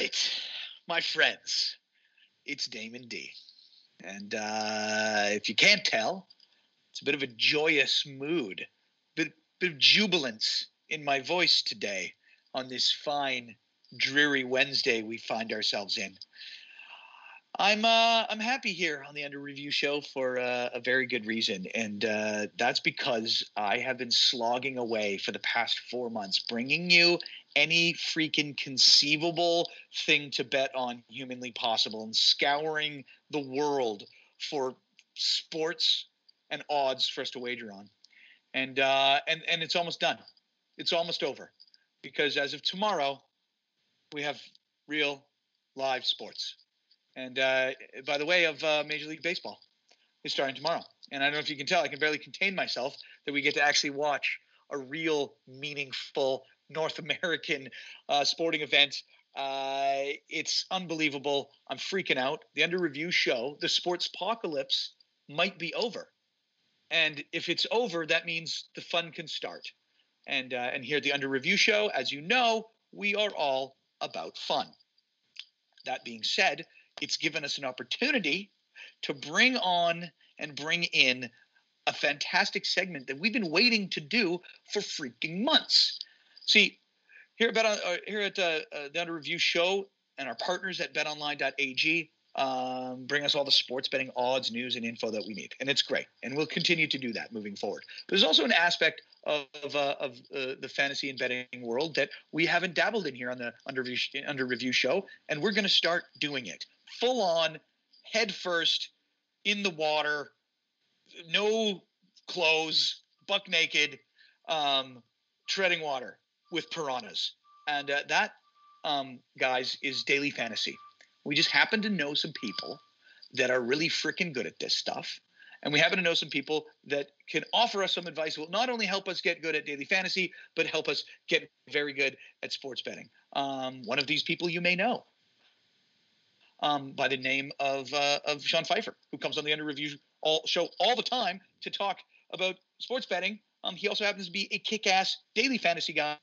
right, my friends, it's Damon D. And uh, if you can't tell, it's a bit of a joyous mood, bit, bit of jubilance in my voice today on this fine, dreary Wednesday we find ourselves in. I'm uh, I'm happy here on the Under Review show for uh, a very good reason, and uh, that's because I have been slogging away for the past four months, bringing you any freaking conceivable thing to bet on humanly possible, and scouring the world for sports and odds for us to wager on, and uh, and and it's almost done. It's almost over, because as of tomorrow, we have real live sports. And uh, by the way of uh, Major League Baseball, is starting tomorrow. And I don't know if you can tell, I can barely contain myself that we get to actually watch a real, meaningful North American uh, sporting event. Uh, it's unbelievable. I'm freaking out. The Under Review show, the sports apocalypse, might be over. And if it's over, that means the fun can start. And uh, and here at the Under Review show, as you know, we are all about fun. That being said, it's given us an opportunity to bring on and bring in a fantastic segment that we've been waiting to do for freaking months. See, here at, Bet on, uh, here at uh, uh, the Under Review show and our partners at betonline.ag um, bring us all the sports betting odds, news, and info that we need. And it's great. And we'll continue to do that moving forward. There's also an aspect of, of, uh, of uh, the fantasy and betting world that we haven't dabbled in here on the Under Review, Under Review show. And we're going to start doing it full on, head first, in the water, no clothes, buck naked, um, treading water with piranhas. And uh, that, um, guys, is daily fantasy. We just happen to know some people that are really freaking good at this stuff. And we happen to know some people that can offer us some advice will not only help us get good at daily fantasy, but help us get very good at sports betting. Um, one of these people you may know um, by the name of uh, of Sean Pfeiffer, who comes on the Under Review all, show all the time to talk about sports betting. Um, he also happens to be a kick-ass daily fantasy guy.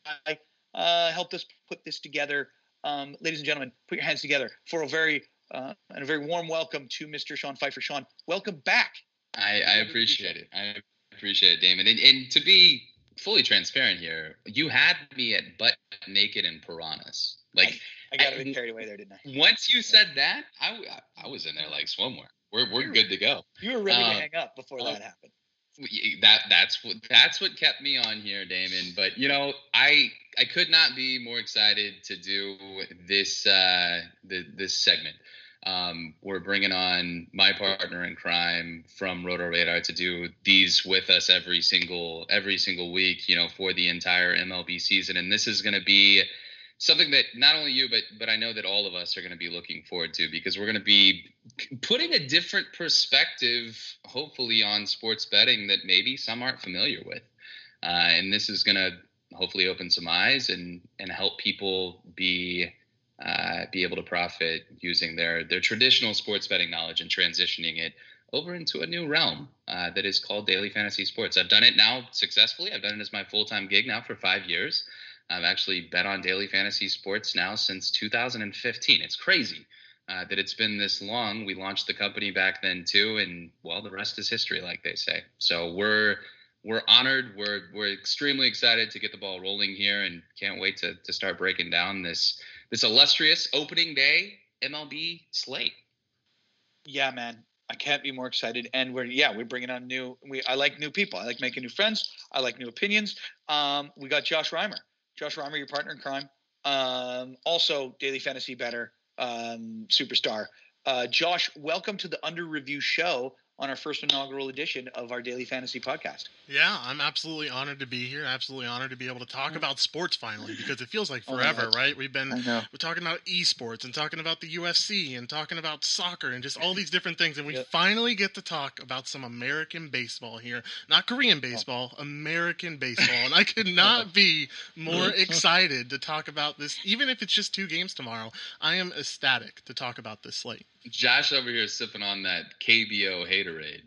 Uh, helped us put this together, um, ladies and gentlemen. Put your hands together for a very uh, and a very warm welcome to Mr. Sean Pfeiffer. Sean, welcome back. I, I appreciate it. I appreciate it, Damon. And, and to be fully transparent here, you had me at butt naked and piranhas. Like I got a bit carried away there, didn't I? Once you said that, I, I was in there like swimwear. We're we're good to go. You were ready um, to hang up before that happened. That that's what that's what kept me on here, Damon. But you know, I I could not be more excited to do this uh, the, this segment. Um, we're bringing on my partner in crime from Roto Radar to do these with us every single every single week. You know, for the entire MLB season, and this is going to be something that not only you but but I know that all of us are going to be looking forward to because we're going to be putting a different perspective hopefully on sports betting that maybe some aren't familiar with. Uh, and this is going to hopefully open some eyes and and help people be uh, be able to profit using their their traditional sports betting knowledge and transitioning it over into a new realm uh, that is called daily fantasy sports. I've done it now successfully. I've done it as my full time gig now for five years. I've actually bet on daily fantasy sports now since 2015. It's crazy uh, that it's been this long. We launched the company back then too, and well, the rest is history, like they say. So we're we're honored. We're we're extremely excited to get the ball rolling here, and can't wait to to start breaking down this this illustrious opening day MLB slate. Yeah, man. I can't be more excited. And we're yeah, we're bringing on new. We I like new people. I like making new friends. I like new opinions. Um, we got Josh Reimer Josh Reimer, your partner in crime. Um, also, daily fantasy better um, superstar. Uh, Josh, welcome to the Under Review show on our first inaugural edition of our daily fantasy podcast. Yeah, I'm absolutely honored to be here. Absolutely honored to be able to talk mm-hmm. about sports finally because it feels like oh forever, oh right? We've been we're talking about esports and talking about the UFC and talking about soccer and just all these different things and we yep. finally get to talk about some American baseball here. Not Korean oh. baseball, oh. American baseball. And I could not be more excited to talk about this even if it's just two games tomorrow. I am ecstatic to talk about this slate. Josh over here sipping on that KBO haterade.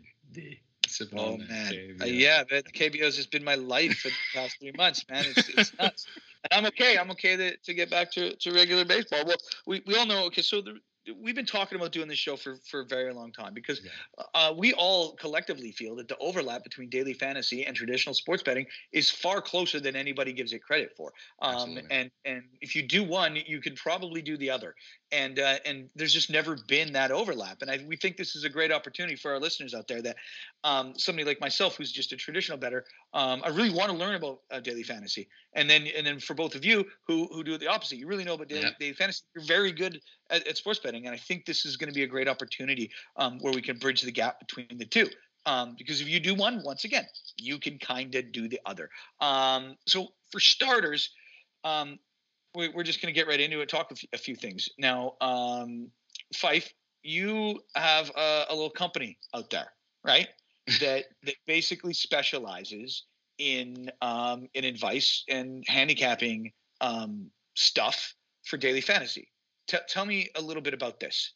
Sipping oh man, uh, yeah, the KBO's has just been my life for the past three months, man. It's, it's nuts. and I'm okay. I'm okay to, to get back to, to regular baseball. Well, we, we all know. Okay, so the, we've been talking about doing this show for for a very long time because yeah. uh, we all collectively feel that the overlap between daily fantasy and traditional sports betting is far closer than anybody gives it credit for. Um, and and if you do one, you can probably do the other. And uh, and there's just never been that overlap. And I, we think this is a great opportunity for our listeners out there that um, somebody like myself who's just a traditional better, um, I really want to learn about uh, daily fantasy. And then and then for both of you who who do the opposite, you really know about daily, daily fantasy. You're very good at, at sports betting, and I think this is going to be a great opportunity um, where we can bridge the gap between the two. Um, because if you do one, once again, you can kind of do the other. Um, so for starters, um, we, are just going to get right into it. Talk a few, few things now. Um, Fife, you have a, a little company out there, right? that that basically specializes in um, in advice and handicapping um, stuff for daily fantasy. T- tell me a little bit about this.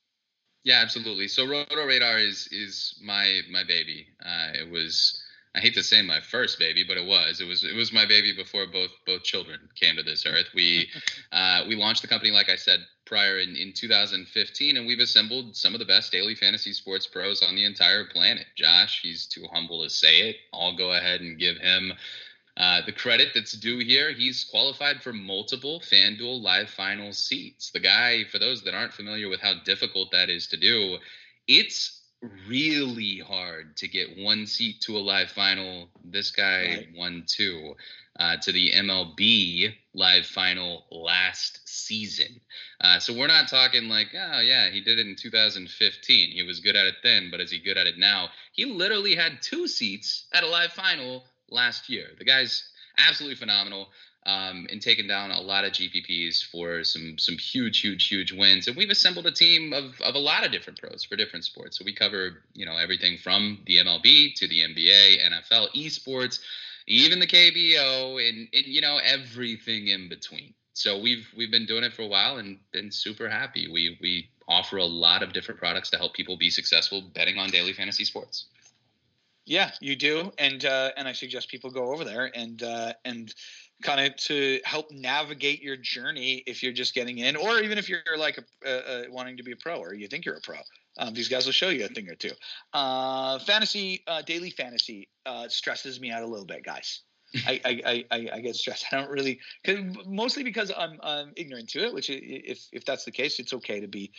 Yeah, absolutely. So Roto Radar is is my my baby. Uh, it was I hate to say my first baby, but it was it was it was my baby before both both children came to this earth. We uh, we launched the company, like I said prior in, in 2015, and we've assembled some of the best daily fantasy sports pros on the entire planet. Josh, he's too humble to say it. I'll go ahead and give him uh, the credit that's due here, he's qualified for multiple FanDuel live final seats. The guy, for those that aren't familiar with how difficult that is to do, it's really hard to get one seat to a live final. This guy right. won two uh, to the MLB live final last season. Uh, so we're not talking like, oh, yeah, he did it in 2015. He was good at it then, but is he good at it now? He literally had two seats at a live final last year. The guy's absolutely phenomenal. Um, and taken down a lot of GPPs for some some huge, huge, huge wins. And we've assembled a team of, of a lot of different pros for different sports. So we cover you know everything from the MLB to the NBA, NFL, esports, even the KBO, and, and you know everything in between. So we've we've been doing it for a while and been super happy. We we offer a lot of different products to help people be successful betting on daily fantasy sports. Yeah, you do, and uh, and I suggest people go over there and uh, and kind of to help navigate your journey if you're just getting in, or even if you're like a, wanting to be a pro or you think you're a pro. Um, these guys will show you a thing or two. Uh, fantasy, uh, daily fantasy uh, stresses me out a little bit, guys. I, I, I, I, get stressed. I don't really, cause mostly because I'm, I'm ignorant to it. Which, if if that's the case, it's okay to be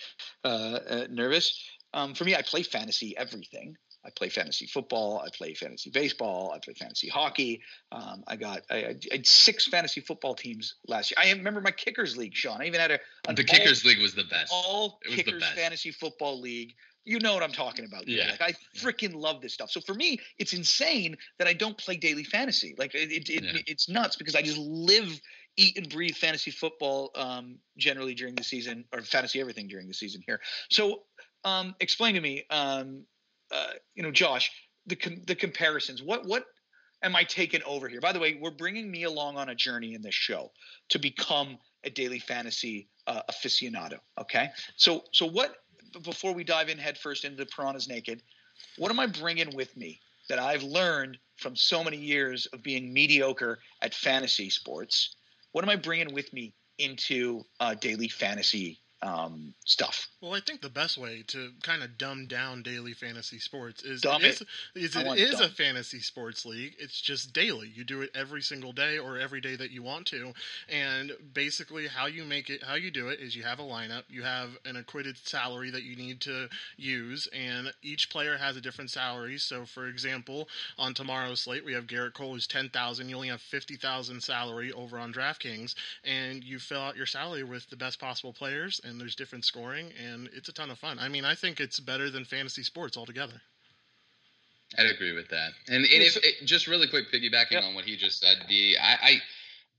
uh, uh, nervous. Um, for me, I play fantasy everything. I play fantasy football. I play fantasy baseball. I play fantasy hockey. Um, I got I, I, had six fantasy football teams last year. I remember my kickers league, Sean. I even had a the kickers league was the best. All it kickers fantasy football league. You know what I'm talking about. Yeah. Like, I freaking love this stuff. So for me, it's insane that I don't play daily fantasy. Like it, it, it yeah. it's nuts because I just live eat and breathe fantasy football um, generally during the season or fantasy everything during the season here. So um, explain to me, um, uh, you know, Josh, the com- the comparisons. What what am I taking over here? By the way, we're bringing me along on a journey in this show to become a daily fantasy uh, aficionado. Okay, so so what? Before we dive in headfirst into the piranhas naked, what am I bringing with me that I've learned from so many years of being mediocre at fantasy sports? What am I bringing with me into uh, daily fantasy um, stuff. Well, I think the best way to kind of dumb down daily fantasy sports is dumb it, it. is, is it is a fantasy sports league. It's just daily. You do it every single day or every day that you want to. And basically, how you make it, how you do it is you have a lineup, you have an acquitted salary that you need to use, and each player has a different salary. So, for example, on tomorrow's slate, we have Gerrit Cole who's ten thousand. You only have fifty thousand salary over on DraftKings, and you fill out your salary with the best possible players and there's different scoring, and it's a ton of fun. I mean, I think it's better than fantasy sports altogether. I'd agree with that. And, and if it, just really quick, piggybacking yep. on what he just said, the I, I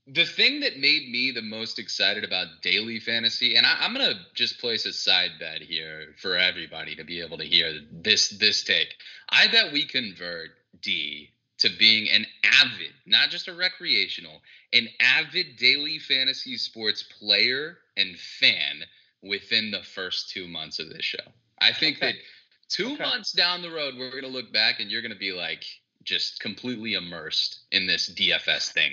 the thing that made me the most excited about daily fantasy, and I, am gonna just place a side bet here for everybody to be able to hear this this take. I bet we convert D to being an avid, not just a recreational, an avid daily fantasy sports player and fan within the first two months of this show. I think okay. that two okay. months down the road, we're going to look back and you're going to be like, just completely immersed in this DFS thing,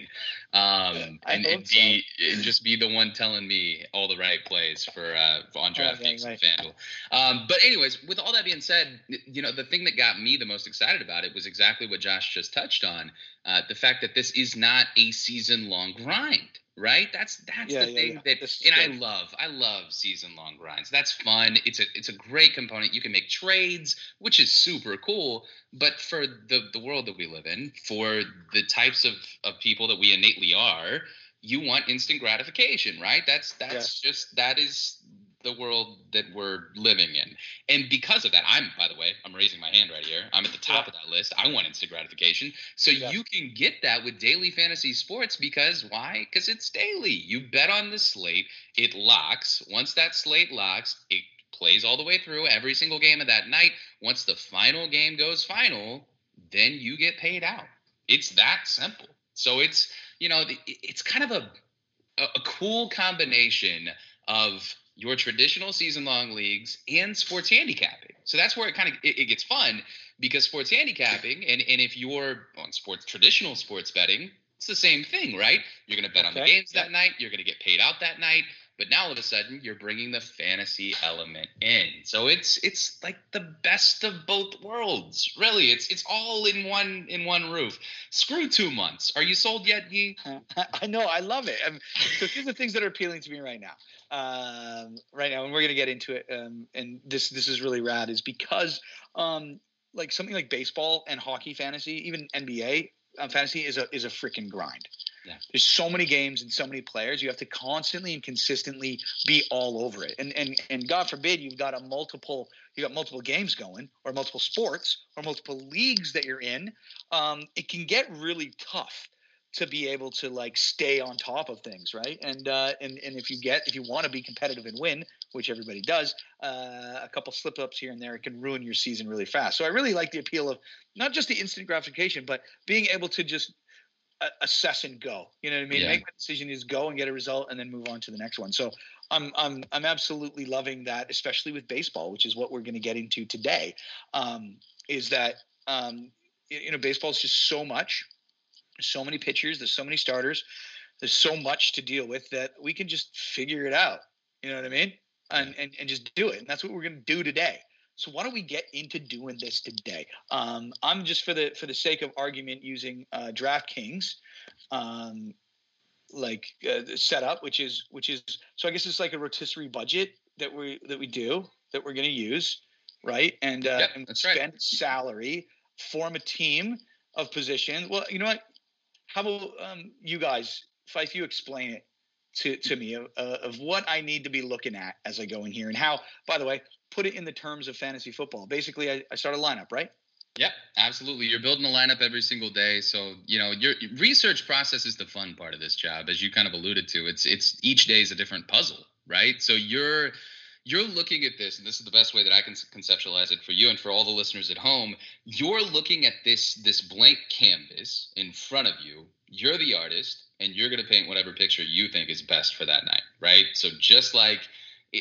um, and, and be so. and just be the one telling me all the right plays for uh, on DraftKings oh, right, right. and FanDuel. Um, but anyways, with all that being said, you know the thing that got me the most excited about it was exactly what Josh just touched on: uh, the fact that this is not a season long grind right? That's that's yeah, the yeah, thing yeah. that and I love. I love season long grinds. That's fun. It's a it's a great component. You can make trades, which is super cool. But for the the world that we live in, for the types of of people that we innately are, you want instant gratification, right? That's that's just that is the world that we're living in. And because of that, I'm, by the way, I'm raising my hand right here. I'm at the top yeah. of that list. I want instant gratification. So yeah. you can get that with daily fantasy sports because why? Because it's daily. You bet on the slate, it locks. Once that slate locks, it plays all the way through every single game of that night. Once the final game goes final, then you get paid out. It's that simple. So it's, you know, it's kind of a, a cool combination of your traditional season long leagues and sports handicapping. So that's where it kind of it, it, gets fun because sports handicapping and and if you're on sports traditional sports betting, it's the same thing, right? You're going to bet okay. on the games that night, you're going to get paid out that night, but now all of a sudden you're bringing the fantasy element in. So it's it's like the best of both worlds. Really, it's it's all in one in one roof. Screw 2 months. Are you sold yet, Yi? I know, I love it. I mean, so here's the things that are appealing to me right now um, right now, and we're gonna get into it. Um, and this this is really rad, is because um, like something like baseball and hockey fantasy, even NBA um, fantasy is a is a freaking grind. Yeah. There's so many games and so many players. You have to constantly and consistently be all over it. And and and God forbid you've got a multiple you got multiple games going or multiple sports or multiple leagues that you're in. Um, it can get really tough to be able to like stay on top of things, right? And uh, and and if you get if you want to be competitive and win, which everybody does, uh, a couple slip ups here and there it can ruin your season really fast. So I really like the appeal of not just the instant gratification, but being able to just assess and go. You know what I mean? Yeah. Make the decision is go and get a result, and then move on to the next one. So I'm I'm I'm absolutely loving that, especially with baseball, which is what we're going to get into today. Um, is that um, you know baseball is just so much so many pitchers, there's so many starters, there's so much to deal with that we can just figure it out. You know what I mean? And and, and just do it. And that's what we're gonna do today. So why don't we get into doing this today? Um, I'm just for the for the sake of argument using uh, DraftKings, um, like uh, setup, which is which is so I guess it's like a rotisserie budget that we that we do that we're going to use, right? And uh, yep, and spend right. salary, form a team of positions. Well, you know what? how about um, you guys, Fife, you explain it to, to me of, uh, of what I need to be looking at as I go in here and how, by the way, put it in the terms of fantasy football. Basically, I, I start a lineup, right? Yep, absolutely. You're building a lineup every single day, so you know your research process is the fun part of this job, as you kind of alluded to. It's it's each day is a different puzzle, right? So you're you're looking at this, and this is the best way that I can conceptualize it for you and for all the listeners at home. You're looking at this this blank canvas in front of you. You're the artist, and you're going to paint whatever picture you think is best for that night, right? So just like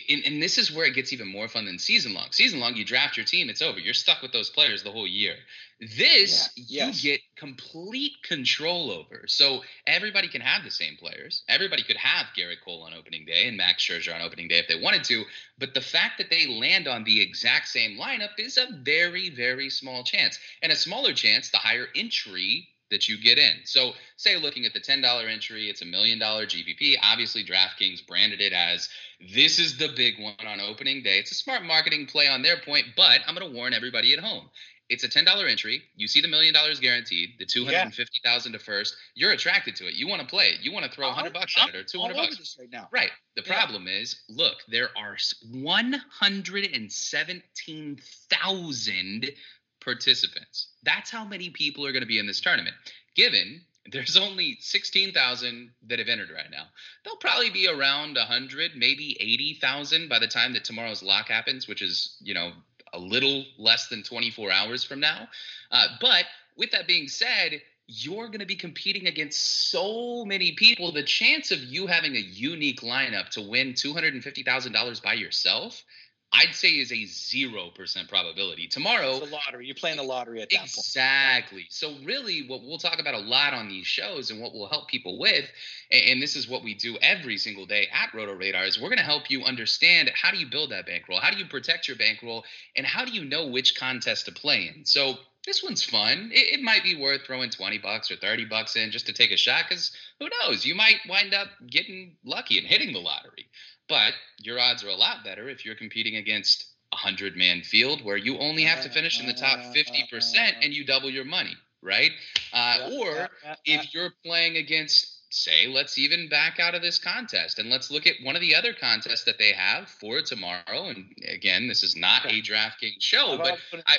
and, and, this is where it gets even more fun than season long. Season long, you draft your team, it's over. You're stuck with those players the whole year. This yeah, yes. you get complete control over. So everybody can have the same players. Everybody could have Gerrit Cole on opening day and Max Scherzer on opening day if they wanted to. But the fact that they land on the exact same lineup is a very, very small chance. And a smaller chance, the higher entry that you get in. So, say looking at the $10 entry, it's a million dollar GPP. Obviously, DraftKings branded it as this is the big one on opening day. It's a smart marketing play on their point, but I'm going to warn everybody at home. It's a $10 entry. You see the million dollars guaranteed, the 250,000 yeah. to first. You're attracted to it. You want to play it. You want to throw 100 bucks at it or 200 bucks. Right now. Right. The yeah. problem is, look, there are 117,000 participants. That's how many people are going to be in this tournament. Given there's only 16,000 that have entered right now. There'll probably be around 100, maybe 80,000 by the time that tomorrow's lock happens, which is, you know, a little less than 24 hours from now. Uh, but with that being said, you're going to be competing against so many people. The chance of you having a unique lineup to win $250,000 by yourself I'd say is a zero percent probability. Tomorrow, it's a lottery. You're playing the lottery at that exactly. point. Exactly. So really, what we'll talk about a lot on these shows, and what we'll help people with, and this is what we do every single day at Roto Radar, is we're going to help you understand how do you build that bankroll, how do you protect your bankroll, and how do you know which contest to play in. So this one's fun. It, it, might be worth throwing 20 bucks or 30 bucks in just to take a shot because who knows? You might wind up getting lucky and hitting the lottery. But your odds are a lot better if you're competing against a 100 man field where you only have to finish in the top 50% and you double your money, right? Uh, or if you're playing against say let's even back out of this contest and let's look at one of the other contests that they have for tomorrow and again this is not a DraftKings show but I,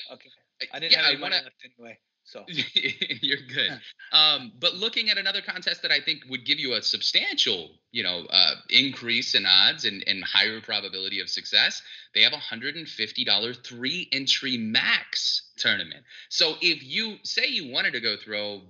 I didn't yeah, have any I wanna, left anyway. So you're good. Um, but looking at another contest that I think would give you a substantial, you know, uh, increase in odds and, and higher probability of success, they have a $150 three entry max tournament. So if you say you wanted to go throw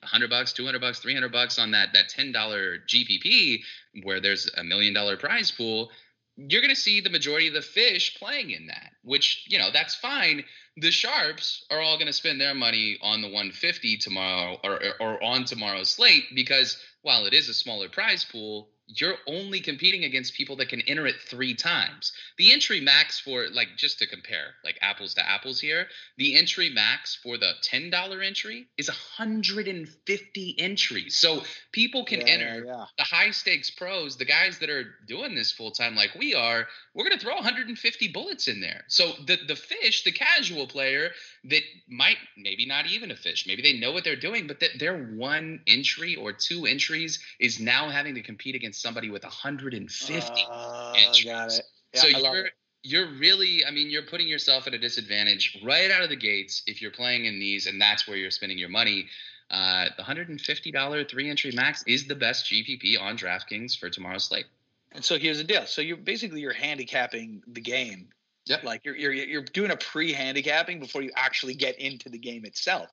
100 bucks, 200 bucks, 300 bucks on that that $10 GPP where there's a million dollar prize pool, you're going to see the majority of the fish playing in that, which, you know, that's fine. The sharps are all going to spend their money on the 150 tomorrow or, or on tomorrow's slate because while it is a smaller prize pool you're only competing against people that can enter it three times. The entry max for like just to compare, like apples to apples here, the entry max for the ten dollar entry is 150 entries. So people can yeah, enter yeah. the high stakes pros, the guys that are doing this full time like we are. We're gonna throw 150 bullets in there. So the the fish, the casual player that might maybe not even a fish, maybe they know what they're doing, but that their one entry or two entries is now having to compete against somebody with 150 uh, Got it. Yeah, so you're it. you're really, I mean, you're putting yourself at a disadvantage right out of the gates if you're playing in these, and that's where you're spending your money. Uh, the $150 three entry max is the best GPP on DraftKings for tomorrow's slate. And so here's the deal. So you're basically you're handicapping the game. Yep. Like you're you're you're doing a pre-handicapping before you actually get into the game itself.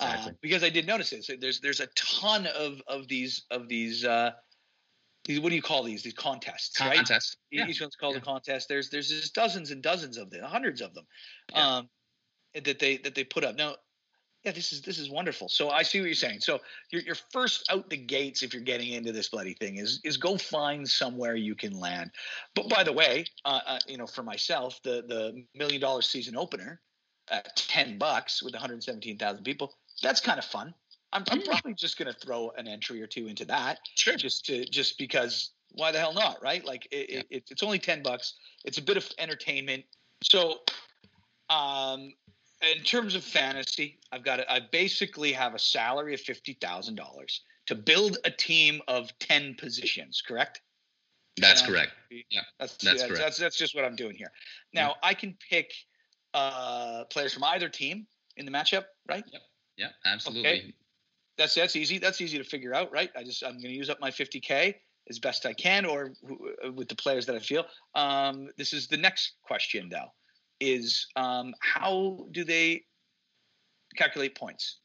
Uh, exactly. Uh, because I did notice it. So there's there's a ton of of these of these uh, these what do you call these? These contests right? contests. Yeah. each one's called yeah. a contest. There's there's just dozens and dozens of them hundreds of them yeah. um that they that they put up. Now yeah this is this is wonderful. So i see what you're saying. So your, your first out the gates if you're getting into this bloody thing is is go find somewhere you can land. But by the way uh, uh, you know for myself the the million dollar season opener at 10 bucks with 117000 people that's kind of fun I'm, I'm probably just going to throw an entry or two into that. Sure. Just to just because why the hell not, right? Like it, yeah. it, it's only ten bucks. It's a bit of entertainment. So, um, in terms of fantasy, I've got a, I basically have a salary of fifty thousand dollars to build a team of ten positions. Correct? That's correct. Yeah, that's that's, that's, correct. That's, that's just what I'm doing here. Now yeah. I can pick uh, players from either team in the matchup, right? Yep. Yeah, absolutely. Okay that's that's easy. That's easy to figure out, right? I just I'm going to use up my 50k as best I can, or uh, with the players that I feel. Um, this is the next question, though, is um, how do they calculate points?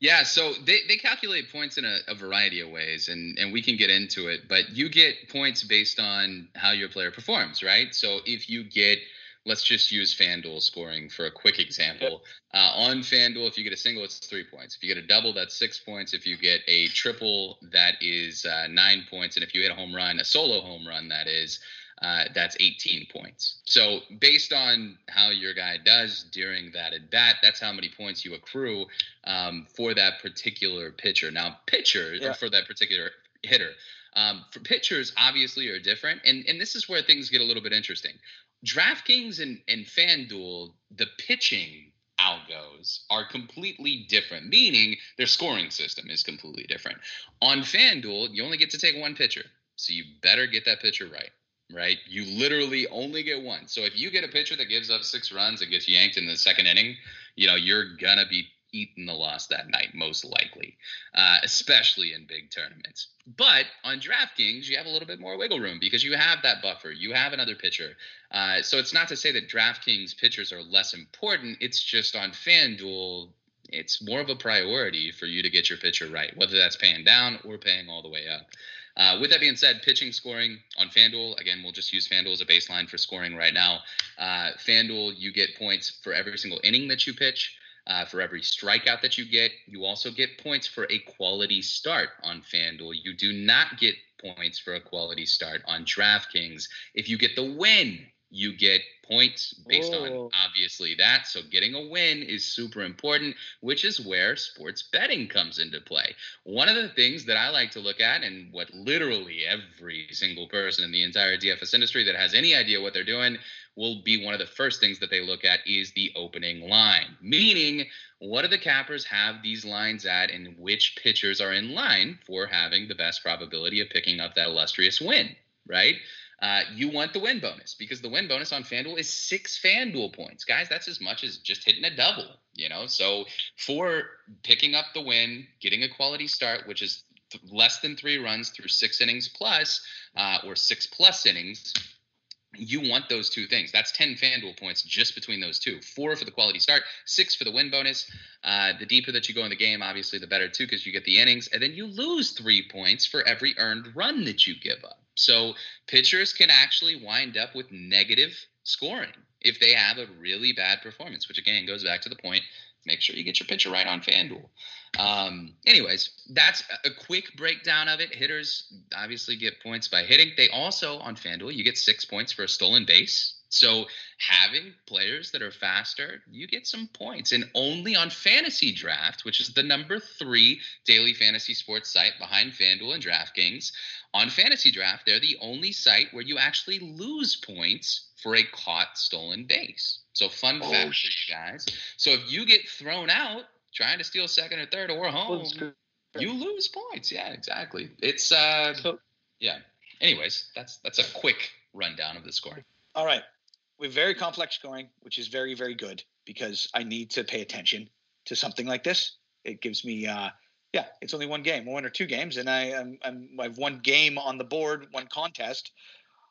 Yeah, so they, they calculate points in a, a, variety of ways, and, and we can get into it. But you get points based on how your player performs, right? So if you get let's just use FanDuel scoring for a quick example. Uh, on FanDuel, if you get a single, it's three points. If you get a double, that's six points. If you get a triple, that is uh, nine points. And if you hit a home run, a solo home run, that is, uh, that's 18 points. So based on how your guy does during that at bat, that's how many points you accrue um, for that particular pitcher. Now, pitcher yeah. for that particular hitter. Um, for pitchers, obviously, are different, and and this is where things get a little bit interesting. DraftKings and, and FanDuel, the pitching algos are completely different, meaning their scoring system is completely different. On FanDuel, you only get to take one pitcher. So you better get that pitcher right, right? You literally only get one. So if you get a pitcher that gives up six runs and gets yanked in the second inning, you know, you're to be eaten the loss that night, most likely, uh, especially in big tournaments. But on DraftKings, you have a little bit more wiggle room because you have that buffer. You have another pitcher. Uh, so it's not to say that DraftKings pitchers are less important. It's just on FanDuel, it's more of a priority for you to get your pitcher right, whether that's paying down or paying all the way up. Uh, with that being said, pitching scoring on FanDuel, again, we'll just use FanDuel as a baseline for scoring right now. Uh, FanDuel, you get points for every single inning that you pitch. Uh, for every strikeout that you get, you also get points for a quality start on FanDuel. You do not get points for a quality start on DraftKings. If you get the win, you get points based Whoa. on obviously that. So getting a win is super important, which is where sports betting comes into play. One of the things that I like to look at, and what literally every single person in the entire DFS industry that has any idea what they're doing will be one of the first things that they look at is the opening line. Meaning, what do the cappers have these lines at, and which pitchers are in line for having the best probability of picking up that illustrious win, right? Uh, you want the win bonus because the win bonus on FanDuel is six FanDuel points. Guys, that's as much as just hitting a double, you know? So for picking up the win, getting a quality start, which is th- less than three runs through six innings plus, uh, or six plus innings, you want those two things. That's 10 FanDuel points just between those two. Four for the quality start, six for the win bonus. Uh, the deeper that you go in the game, obviously, the better too, because you get the innings. And then you lose three points for every earned run that you give up. So pitchers can actually wind up with negative scoring if they have a really bad performance, which again goes back to the point make sure you get your pitcher right on FanDuel. Um, anyways, that's a quick breakdown of it. Hitters obviously get points by hitting. They also on FanDuel you get six points for a stolen base. So having players that are faster, you get some points. And only on Fantasy Draft, which is the number three daily fantasy sports site behind FanDuel and DraftKings, on Fantasy Draft, they're the only site where you actually lose points for a caught stolen base. So fun oh, fact for you guys. So if you get thrown out trying to steal second or third or home, you lose points. Yeah, exactly. It's uh so, yeah. Anyways, that's that's a quick rundown of the scoring. All right with very complex scoring, which is very, very good because I need to pay attention to something like this. It gives me, uh, yeah, it's only one game, one or two games, and I am I'm, I have one game on the board, one contest.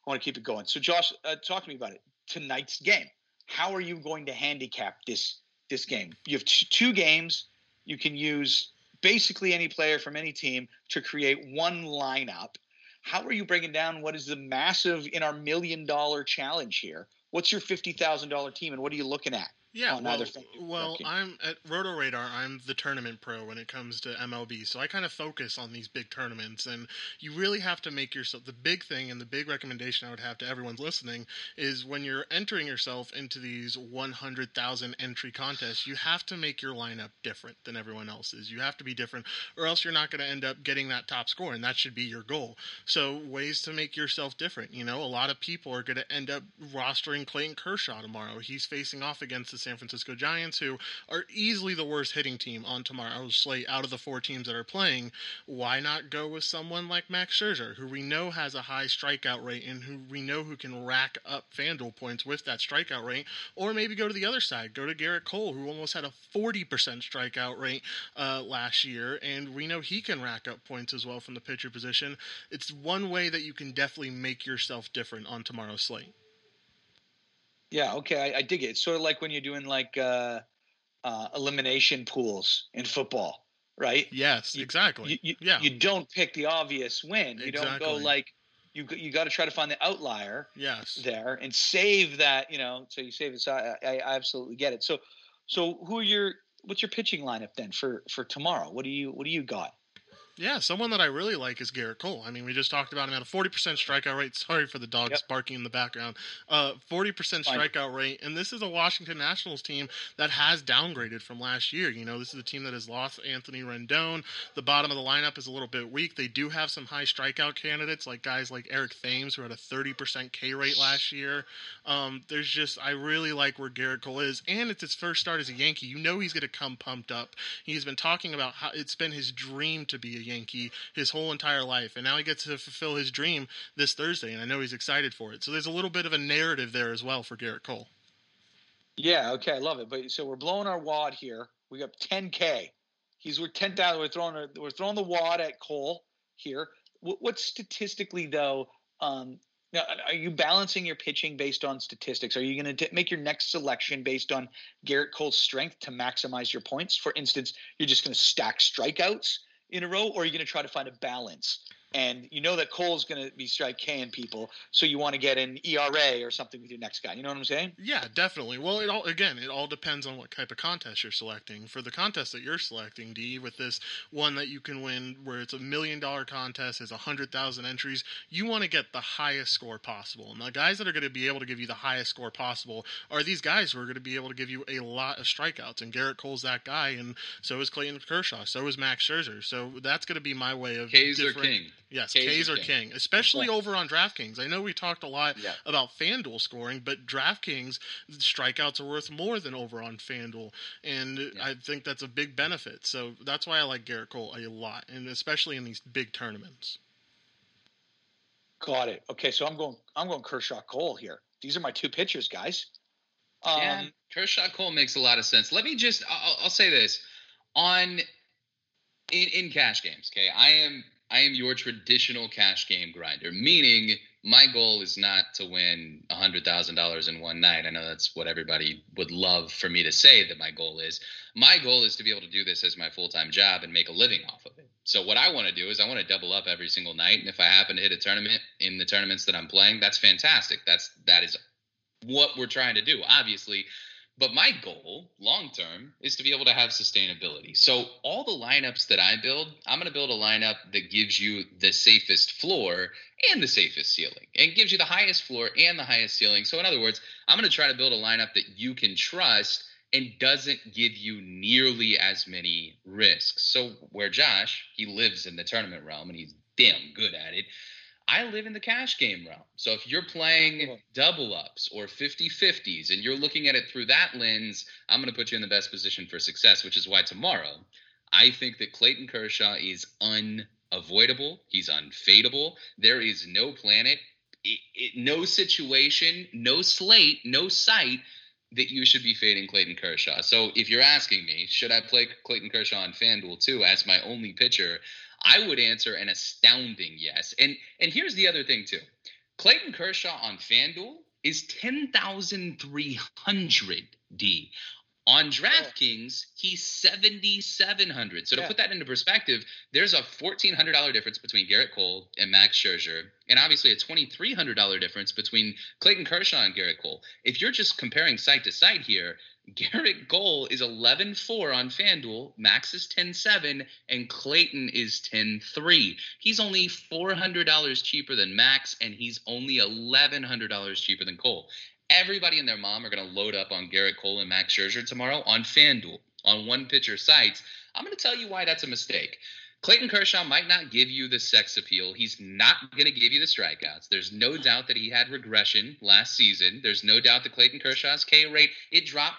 I want to keep it going. So, Josh, uh, talk to me about it. Tonight's game. How are you going to handicap this this game? You have t- two games. You can use basically any player from any team to create one lineup. How are you breaking down what is the massive in our million dollar challenge here? What's your fifty thousand dollar team, and what are you looking at? Yeah, well, well I'm at Roto Radar. I'm the tournament pro when it comes to MLB, so I kind of focus on these big tournaments, and you really have to make yourself. The big thing and the big recommendation I would have to everyone listening is when you're entering yourself into these 100,000 entry contests, you have to make your lineup different than everyone else's. You have to be different, or else you're not going to end up getting that top score, and that should be your goal. So ways to make yourself different. You know, a lot of people are going to end up rostering Clayton Kershaw tomorrow. He's facing off against the San Francisco Giants, who are easily the worst hitting team on tomorrow's slate out of the four teams that are playing. Why not go with someone like Max Scherzer, who we know has a high strikeout rate and who we know who can rack up FanDuel points with that strikeout rate? Or maybe go to the other side, go to Gerrit Cole, who almost had a 40% strikeout rate uh, last year, and we know he can rack up points as well from the pitcher position. It's one way that you can definitely make yourself different on tomorrow's slate. Yeah, okay, I, I, dig it. It's sort of like when you're doing like uh, uh, elimination pools in football, right? Yes, you, exactly. You, you, yeah. you don't pick the obvious win. You exactly. don't go like you you got to try to find the outlier. Yes. There and save that. You know, so you save it. So I, I absolutely get it. So so who are your what's your pitching lineup then for for tomorrow? What do you what do you got? Yeah, someone that I really like is Gerrit Cole. I mean, we just talked about him at a 40% strikeout rate. Sorry for the dogs yep. barking in the background. Uh, 40% strikeout rate. And this is a Washington Nationals team that has downgraded from last year. You know, this is a team that has lost Anthony Rendon. The bottom of the lineup is a little bit weak. They do have some high strikeout candidates, like guys like Eric Thames, who had a 30% K rate last year. Um, there's just, I really like where Gerrit Cole is. And it's his first start as a Yankee. You know he's going to come pumped up. He's been talking about how it's been his dream to be a Yankee his whole entire life, and now he gets to fulfill his dream this Thursday, and I know he's excited for it. So there's a little bit of a narrative there as well for Gerrit Cole. Yeah, okay, I love it. But so we're blowing our wad here. We got 10k. He's worth 10,000. We're throwing we're throwing the wad at Cole here. What, what statistically though? Um, now, are you balancing your pitching based on statistics? Are you going to make your next selection based on Gerrit Cole's strength to maximize your points? For instance, you're just going to stack strikeouts in a row, or are you going to try to find a balance and you know that Cole's going to be strike K people, so you want to get an ERA or something with your next guy. You know what I'm saying? Yeah, definitely. Well, it all again, it all depends on what type of contest you're selecting. For the contest that you're selecting, D, with this one that you can win, where it's a million dollar contest, has a hundred thousand entries, you want to get the highest score possible. And the guys that are going to be able to give you the highest score possible are these guys who are going to be able to give you a lot of strikeouts. And Gerrit Cole's that guy, and so is Clayton Kershaw, so is Max Scherzer. So that's going to be my way of K's different- king. Yes, K's, K's are king. king. especially over on DraftKings. I know we talked a lot yeah. about FanDuel scoring, but DraftKings strikeouts are worth more than over on FanDuel, and yeah. I think that's a big benefit. So that's why I like Gerrit Cole a lot, and especially in these big tournaments. Got it. Okay, so I'm going. I'm going Kershaw Cole here. These are my two pitchers, guys. Um, yeah, Kershaw Cole makes a lot of sense. Let me just. I'll, I'll say this on in in cash games. Okay, I am I am your traditional cash game grinder, meaning my goal is not to win $100,000 in one night. I know that's what everybody would love for me to say that my goal is. My goal is to be able to do this as my full time job and make a living off of it. So, what I want to do is I want to double up every single night. And if I happen to hit a tournament in the tournaments that I'm playing, that's fantastic. That's, that is what we're trying to do. Obviously, but my goal, long term, is to be able to have sustainability. So, all the lineups that I build, I'm going to build a lineup that gives you the safest floor and the safest ceiling, and gives you the highest floor and the highest ceiling. So, in other words, I'm going to try to build a lineup that you can trust and doesn't give you nearly as many risks. So, where Josh, he lives in the tournament realm and he's damn good at it. I live in the cash game realm. So if you're playing double ups or 50 50s and you're looking at it through that lens, I'm going to put you in the best position for success, which is why tomorrow I think that Clayton Kershaw is unavoidable. He's unfadable. There is no planet, it, it, no situation, no slate, no site that you should be fading Clayton Kershaw. So if you're asking me, should I play Clayton Kershaw on FanDuel too as my only pitcher? I would answer an astounding yes. And and here's the other thing too. Clayton Kershaw on FanDuel is 10,300 D. On oh. DraftKings, he's 7,700. So to yeah. put that into perspective, there's a $1,400 difference between Gerrit Cole and Max Scherzer, and obviously a $2,300 difference between Clayton Kershaw and Gerrit Cole. If you're just comparing site to site here, Gerrit Cole is 11-4 on FanDuel, Max is 10-7, and Clayton is 10-3. He's only $400 cheaper than Max, and he's only $1,100 cheaper than Cole. Everybody and their mom are going to load up on Gerrit Cole and Max Scherzer tomorrow on FanDuel, on one-pitcher sites. I'm going to tell you why that's a mistake. Clayton Kershaw might not give you the sex appeal. He's not going to give you the strikeouts. There's no doubt that he had regression last season. There's no doubt that Clayton Kershaw's K rate it dropped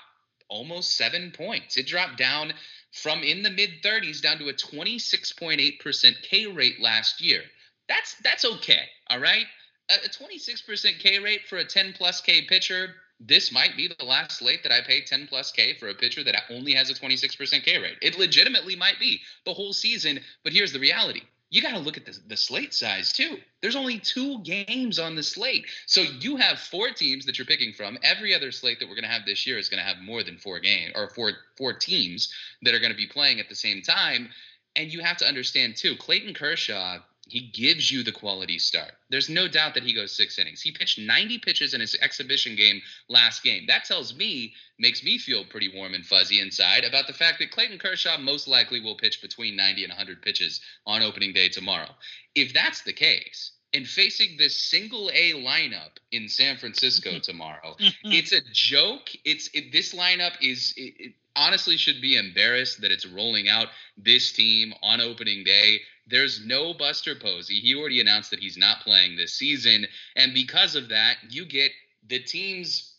almost seven points. It dropped down from in the mid 30s down to a 26.8% K rate last year. That's that's okay. All right. A, 26% K rate for a 10 plus K pitcher. This might be the last slate that I pay 10 plus K for a pitcher that only has a 26% K rate. It legitimately might be the whole season, but here's the reality you got to look at the, the slate size too. There's only two games on the slate. So you have four teams that you're picking from. Every other slate that we're going to have this year is going to have more than four games or four four teams that are going to be playing at the same time. And you have to understand too, Clayton Kershaw he gives you the quality start. There's no doubt that he goes six innings. He pitched 90 pitches in his exhibition game last game. That tells me, makes me feel pretty warm and fuzzy inside about the fact that Clayton Kershaw most likely will pitch between 90 and 100 pitches on opening day tomorrow. If that's the case, and facing this single A lineup in San Francisco tomorrow, it's a joke. It's it, this lineup is it, it honestly should be embarrassed that it's rolling out this team on opening day there's no Buster Posey. He already announced that he's not playing this season. And because of that, you get the team's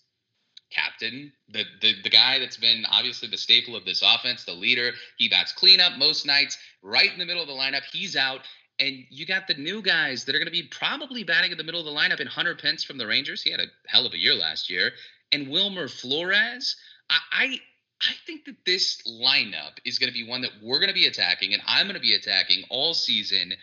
captain, the, the, the guy that's been obviously the staple of this offense, the leader. He bats cleanup most nights, right in the middle of the lineup. He's out. And you got the new guys that are going to be probably batting in the middle of the lineup in Hunter Pence from the Rangers. He had a hell of a year last year. And Wilmer Flores. I, I I think that this lineup is going to be one that we're going to be attacking, and I'm going to be attacking all season.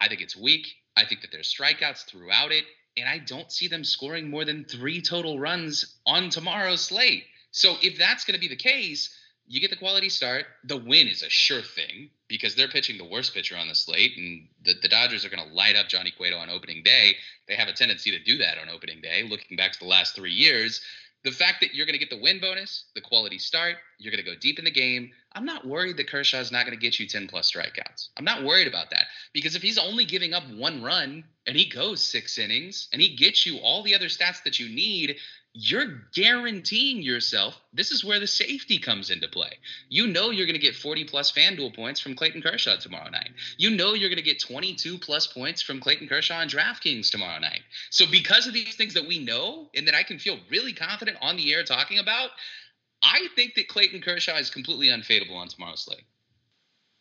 I think it's weak. I think that there's strikeouts throughout it, and I don't see them scoring more than three total runs on tomorrow's slate. So if that's going to be the case, you get the quality start. The win is a sure thing because they're pitching the worst pitcher on the slate, and the, the Dodgers are going to light up Johnny Cueto on opening day. They have a tendency to do that on opening day, looking back to the last three years the fact that you're going to get the win bonus, the quality start, you're going to go deep in the game. I'm not worried that Kershaw's not going to get you 10 plus strikeouts. I'm not worried about that because if he's only giving up one run and he goes six innings and he gets you all the other stats that you need, you're guaranteeing yourself this is where the safety comes into play. You know you're going to get 40 plus FanDuel points from Clayton Kershaw tomorrow night. You know you're going to get 22 plus points from Clayton Kershaw and DraftKings tomorrow night. So because of these things that we know and that I can feel really confident on the air talking about, I think that Clayton Kershaw is completely unfadable on tomorrow's slate.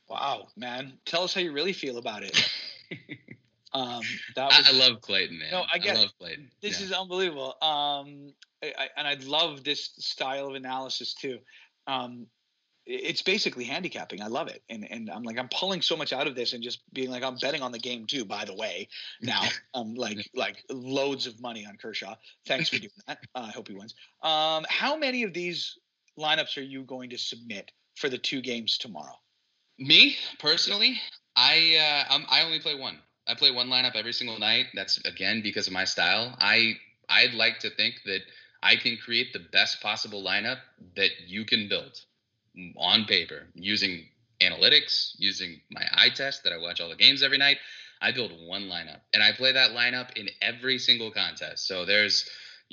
Wow, man. Tell us how you really feel about it. Um, that was, I, love Clayton, man. No, I get I love Clayton. This yeah. is unbelievable. Um, I, I, and I love this style of analysis too. Um, it's basically handicapping. I love it, and and I'm like I'm pulling so much out of this, and just being like I'm betting on the game too. By the way, now I'm like like loads of money on Kershaw. Thanks for doing that. Uh, I hope he wins. Um, how many of these lineups are you going to submit for the two games tomorrow? Me personally, I uh, I'm, I only play one. I play one lineup every single night. That's again because of my style. I I'd like to think that I can create the best possible lineup that you can build on paper using analytics, using my eye test that I watch all the games every night. I build one lineup and I play that lineup in every single contest. So there's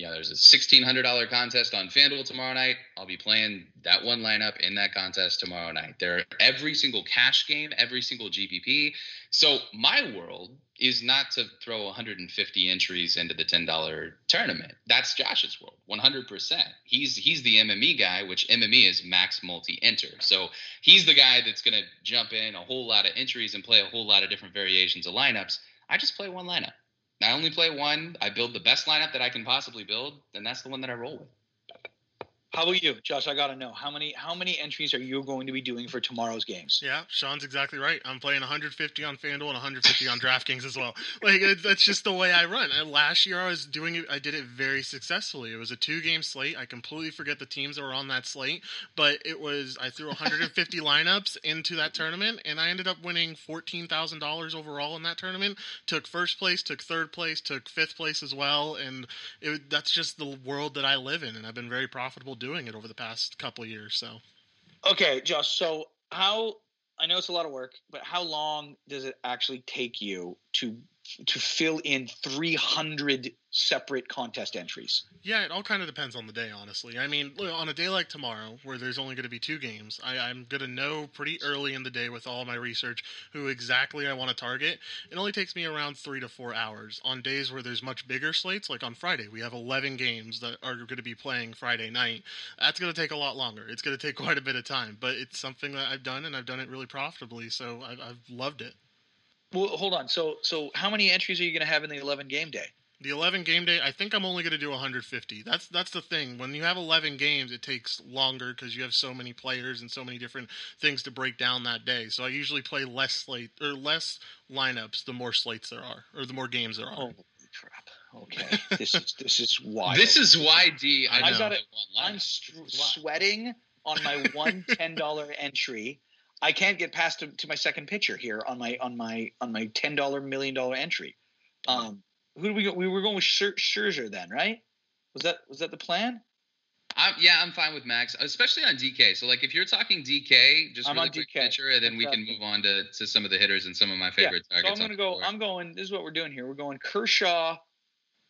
know, there's a $1,600 contest on FanDuel tomorrow night. I'll be playing that one lineup in that contest tomorrow night. There, are every single cash game, every single GPP. So my world is not to throw 150 entries into the $10 tournament. That's Josh's world, 100%. He's he's the MME guy, which MME is max multi-enter. So he's the guy that's going to jump in a whole lot of entries and play a whole lot of different variations of lineups. I just play one lineup. I only play one. I build the best lineup that I can possibly build, and that's the one that I roll with. How about you, Josh? I gotta know how many how many entries are you going to be doing for tomorrow's games? Yeah, Sean's exactly right. I'm playing 150 on FanDuel and 150 on DraftKings as well. Like that's just the way I run. And last year I was doing it. I did it very successfully. It was a two game slate. I completely forget the teams that were on that slate, but it was I threw 150 lineups into that tournament, and I ended up winning fourteen thousand dollars overall in that tournament. Took first place, took third place, took fifth place as well, and it, that's just the world that I live in, and I've been very profitable doing it over the past couple years. So, okay, Josh. So, how I know it's a lot of work, but how long does it actually take you to to fill in 300 separate contest entries? Yeah, it all kind of depends on the day, honestly. I mean, on a day like tomorrow, where there's only going to be two games, I, am going to know pretty early in the day with all my research who exactly I want to target. It only takes me around three to four hours. On days where there's much bigger slates, like on Friday, we have 11 games that are going to be playing Friday night. That's going to take a lot longer. It's going to take quite a bit of time, but it's something that I've done and I've done it really profitably, so I've, I've loved it. Well, hold on. So, so how many entries are you going to have in the 11 game day? The 11 game day, I think I'm only going to do 150. That's that's the thing. When you have 11 games, it takes longer because you have so many players and so many different things to break down that day. So I usually play less slate or less lineups the more slates there are or the more games there are. Holy crap! Okay, this is this is wild. This is why D. I, I got it. I'm sweating on my one ten dollar entry I can't get past to, to, my second pitcher here on my on my on my ten dollar million dollar entry. Um, who do we go? We were going with Scherzer then, right? Was that was that the plan? I'm, yeah, I'm fine with Max, especially on DK. So, like, if you're talking DK, just I'm really quick DK. pitcher, and then we can move on to, to some of the hitters and some of my favorite yeah. targets. So I'm gonna go. I'm going. This is what we're doing here. We're going Kershaw,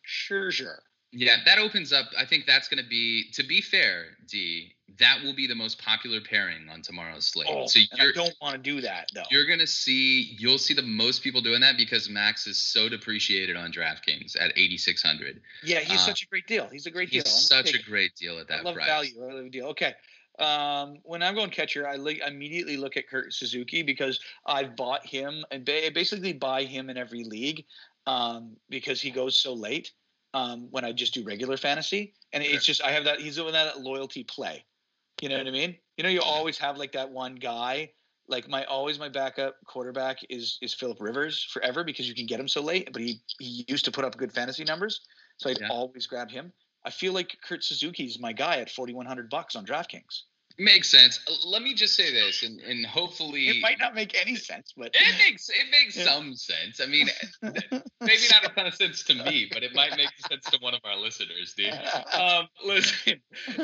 Scherzer. Yeah, that opens up. I think that's going to be, to be fair, D, that will be the most popular pairing on tomorrow's slate. Oh, so you don't want to do that though. You're going to see, you'll see the most people doing that because Max is so depreciated on DraftKings at 8,600. Yeah, he's uh, such a great deal. He's a great he's deal. He's such a great deal at that I love price. value. I love deal. Okay. Um, when I'm going catcher, I li- immediately look at Kurt Suzuki because I've bought him and ba- basically buy him in every league um, because he goes so late um, when I just do regular fantasy. And it's just I have that he's doing that loyalty play. You know what I mean? You know, you always have like that one guy. Like my always my backup quarterback is is Philip Rivers forever because you can get him so late, but he he used to put up good fantasy numbers, so I'd yeah. always grab him. I feel like Kurt Suzuki's my guy at forty one hundred bucks on DraftKings. Makes sense. Uh, let me just say this, and, and hopefully it might not make any sense, but it makes it makes yeah. some sense. I mean, maybe not a ton of sense to me, but it might make sense to one of our listeners, dude. Um, listen,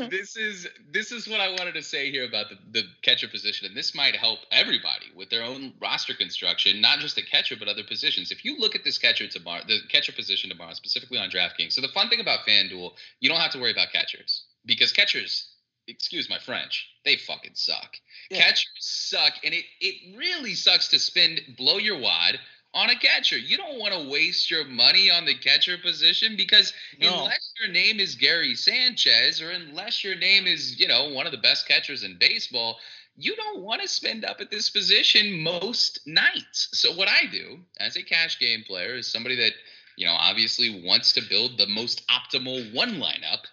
this is this is what I wanted to say here about the, the catcher position, and this might help everybody with their own roster construction, not just the catcher but other positions. If you look at this catcher tomorrow, the catcher position tomorrow, specifically on DraftKings. So the fun thing about FanDuel, you don't have to worry about catchers because catchers excuse my French, they fucking suck. Yeah. Catchers suck, and it it really sucks to spend blow your wad on a catcher. You don't want to waste your money on the catcher position because no. unless your name is Gary Sanchez or unless your name is, you know, one of the best catchers in baseball, you don't want to spend up at this position most nights. So what I do as a cash game player is somebody that, you know, obviously wants to build the most optimal one lineup.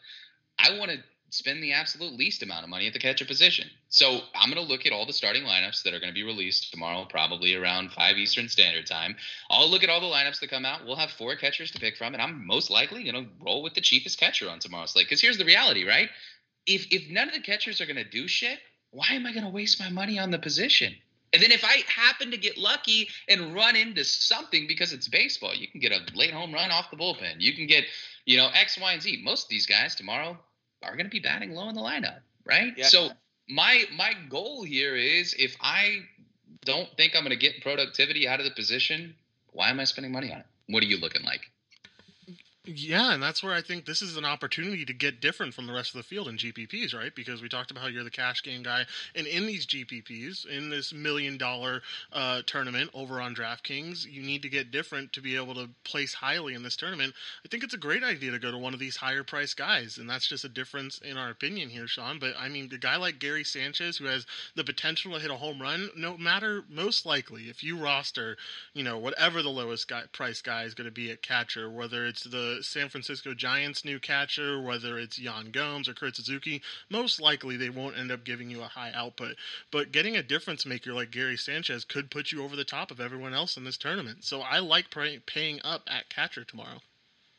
I want to spend the absolute least amount of money at the catcher position. So I'm going to look at all the starting lineups that are going to be released tomorrow, probably around 5 Eastern Standard Time. I'll look at all the lineups that come out. We'll have four catchers to pick from, and I'm most likely going to roll with the cheapest catcher on tomorrow's slate. Because here's the reality, right? If, if none of the catchers are going to do shit, why am I going to waste my money on the position? And then if I happen to get lucky and run into something because it's baseball, you can get a late home run off the bullpen. You can get, you know, X, Y, and Z. Most of these guys tomorrow are going to be batting low in the lineup, right? Yeah. So my my goal here is if I don't think I'm going to get productivity out of the position, why am I spending money on it? What are you looking like? Yeah, and that's where I think this is an opportunity to get different from the rest of the field in GPPs, right? Because we talked about how you're the cash game guy, and in these GPPs, in this million dollar uh, tournament over on DraftKings, you need to get different to be able to place highly in this tournament. I think it's a great idea to go to one of these higher price guys, and that's just a difference in our opinion here, Sean. But I mean, a guy like Gary Sanchez, who has the potential to hit a home run, no matter most likely if you roster, you know, whatever the lowest guy, price guy is going to be at catcher, whether it's the San Francisco Giants' new catcher, whether it's Yan Gomes or Kurt Suzuki, most likely they won't end up giving you a high output. But getting a difference maker like Gary Sanchez could put you over the top of everyone else in this tournament. So I like pay- paying up at catcher tomorrow.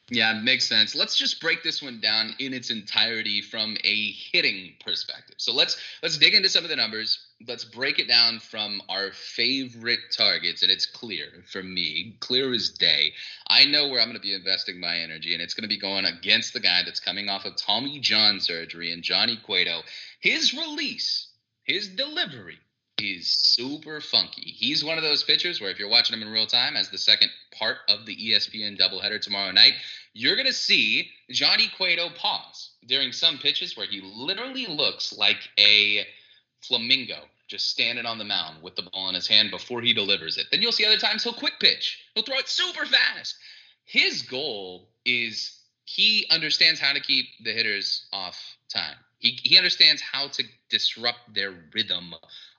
Yeah, makes sense. Let's just break this one down in its entirety from a hitting perspective. So let's let's dig into some of the numbers. Let's break it down from our favorite targets, and it's clear for me, clear as day. I know where I'm going to be investing my energy, and it's going to be going against the guy that's coming off of Tommy John surgery and Johnny Cueto. His release, his delivery is super funky. He's one of those pitchers where if you're watching him in real time as the second part of the ESPN doubleheader tomorrow night, you're going to see Johnny Cueto pause during some pitches where he literally looks like a flamingo just standing on the mound with the ball in his hand before he delivers it. Then you'll see other times he'll quick pitch. He'll throw it super fast. His goal is he understands how to keep the hitters off time. He, he understands how to disrupt their rhythm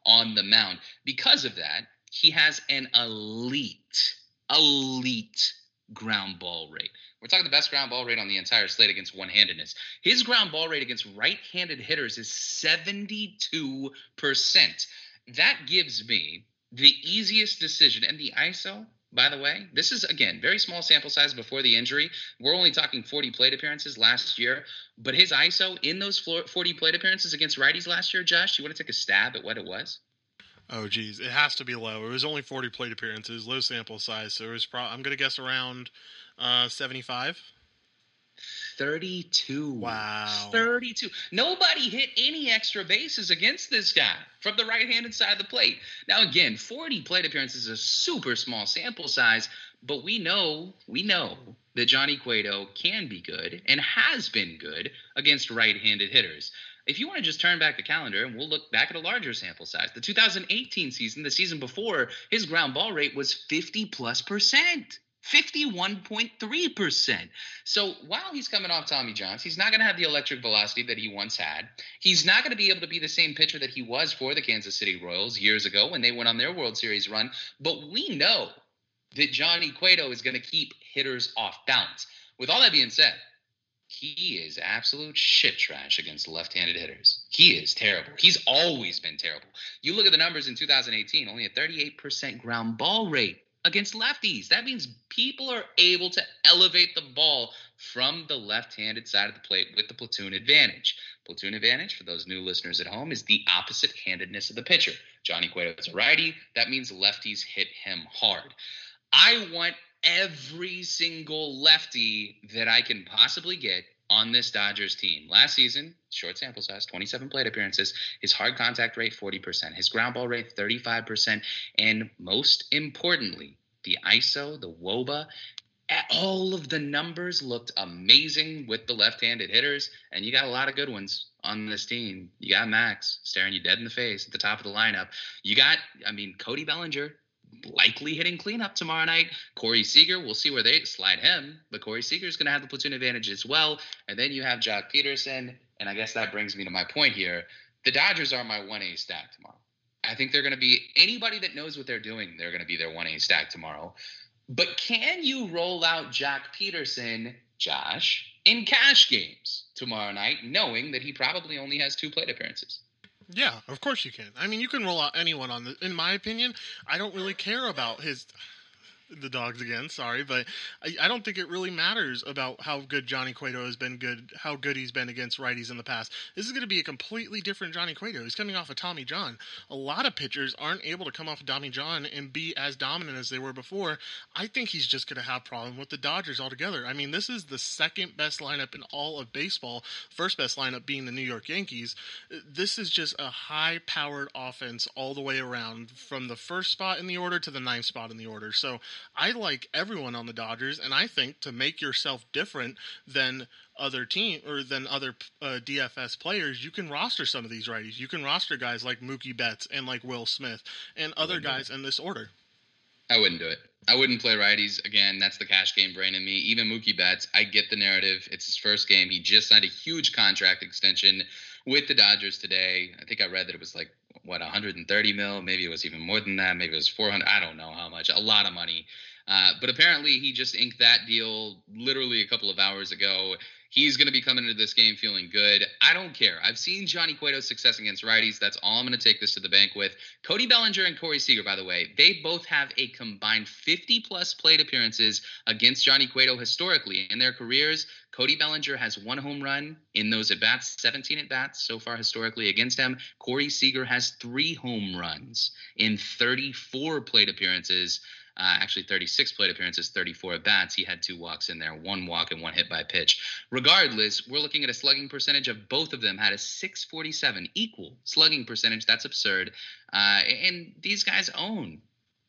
on the mound. Because of that, he has an elite, elite ground ball rate. We're talking the best ground ball rate on the entire slate against one handedness. His ground ball rate against right handed hitters is 72%. That gives me the easiest decision. And the ISO, by the way, this is, again, very small sample size before the injury. We're only talking 40 plate appearances last year. But his ISO in those 40 plate appearances against righties last year, Josh, you want to take a stab at what it was? Oh geez, it has to be low. It was only 40 plate appearances, low sample size, so it was probably I'm gonna guess around uh, 75. 32. Wow. 32. Nobody hit any extra bases against this guy from the right handed side of the plate. Now, again, 40 plate appearances is a super small sample size, but we know, we know that Johnny Cueto can be good and has been good against right handed hitters. If you want to just turn back the calendar and we'll look back at a larger sample size, the 2018 season, the season before, his ground ball rate was 50 plus percent. 51.3%. So while he's coming off Tommy Johns, he's not going to have the electric velocity that he once had. He's not going to be able to be the same pitcher that he was for the Kansas City Royals years ago when they went on their World Series run. But we know that Johnny Cueto is going to keep hitters off balance. With all that being said, he is absolute shit trash against left-handed hitters. He is terrible. He's always been terrible. You look at the numbers in 2018, only a 38% ground ball rate against lefties. That means people are able to elevate the ball from the left handed side of the plate with the platoon advantage. Platoon advantage, for those new listeners at home, is the opposite handedness of the pitcher. Johnny Cueto is a righty. That means lefties hit him hard. I want every single lefty that I can possibly get on this Dodgers team. Last season, short sample size, 27 plate appearances, his hard contact rate 40%, his ground ball rate 35%, and most importantly, the ISO, the WOBA, eh, all of the numbers looked amazing with the left-handed hitters, and you got a lot of good ones on this team. You got Max staring you dead in the face at the top of the lineup. You got, I mean, Cody Bellinger likely hitting cleanup tomorrow night. Corey Seager, we'll see where they slide him, but Corey Seager is going to have the platoon advantage as well. And then you have Joc Pederson, and I guess that brings me to my point here. The Dodgers are my 1A stack tomorrow. I think they're going to be anybody that knows what they're doing, they're going to be their 1A stack tomorrow. But can you roll out Joc Pederson, Josh, in cash games tomorrow night, knowing that he probably only has two plate appearances? Yeah, of course you can. I mean, you can roll out anyone on the. In my opinion, I don't really care about his the dogs again. Sorry, but I, I, don't think it really matters about how good Johnny Cueto has been good, how good he's been against righties in the past. This is going to be a completely different Johnny Cueto. He's coming off of Tommy John. A lot of pitchers aren't able to come off of Tommy John and be as dominant as they were before. I think he's just going to have problem with the Dodgers altogether. I mean, this is the second best lineup in all of baseball. First best lineup being the New York Yankees. This is just a high-powered offense all the way around, from the first spot in the order to the ninth spot in the order. So I like everyone on the Dodgers, and I think to make yourself different than other team or than other uh, DFS players, you can roster some of these righties. You can roster guys like Mookie Betts and like Will Smith and other guys in this order. I wouldn't do it. I wouldn't play righties again. That's the cash game brain in me. Even Mookie Betts, I get the narrative. It's his first game. He just signed a huge contract extension with the Dodgers today. I think I read that it was like what 130 mil. Maybe it was even more than that. Maybe it was 400. I don't know how much. A lot of money. Uh, but apparently, he just inked that deal literally a couple of hours ago. He's going to be coming into this game feeling good. I don't care. I've seen Johnny Cueto's success against righties. That's all I'm going to take this to the bank with. Cody Bellinger and Corey Seager, by the way, they both have a combined 50 plus plate appearances against Johnny Cueto historically in their careers. Cody Bellinger has one home run in those at bats, 17 at bats so far historically against him. Corey Seager has three home runs in 34 plate appearances. Uh, actually, 36 plate appearances, 34 at bats. He had two walks in there, one walk and one hit by pitch. Regardless, we're looking at a slugging percentage of both of them had a 647 equal slugging percentage. That's absurd. Uh, and these guys own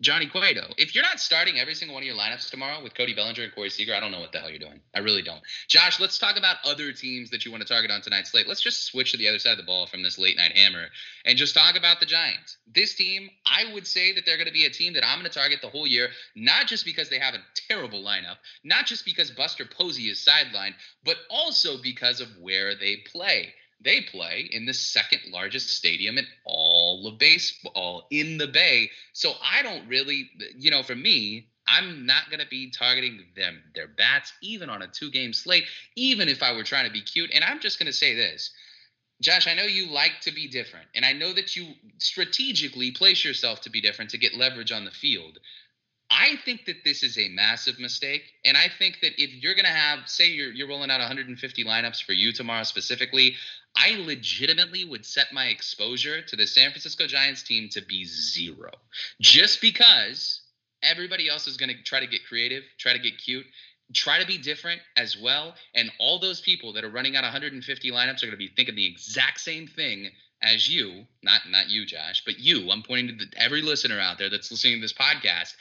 Johnny Cueto. If you're not starting every single one of your lineups tomorrow with Cody Bellinger and Corey Seager, I don't know what the hell you're doing. I really don't. Josh, let's talk about other teams that you want to target on tonight's slate. Let's just switch to the other side of the ball from this late night hammer and just talk about the Giants. This team, I would say that they're going to be a team that I'm going to target the whole year, not just because they have a terrible lineup, not just because Buster Posey is sidelined, but also because of where they play they play in the second largest stadium in all of baseball in the Bay. So I don't really, you know, for me, I'm not going to be targeting them, their bats, even on a two game slate, even if I were trying to be cute. And I'm just going to say this. Josh, I know you like to be different, and I know that you strategically place yourself to be different to get leverage on the field. I think that this is a massive mistake, and I think that if you're going to have, say, you're you're rolling out 150 lineups for you tomorrow specifically, I legitimately would set my exposure to the San Francisco Giants team to be zero, just because everybody else is going to try to get creative, try to get cute, try to be different as well, and all those people that are running out 150 lineups are going to be thinking the exact same thing as you, not not you, Josh, but you. I'm pointing to the, every listener out there that's listening to this podcast.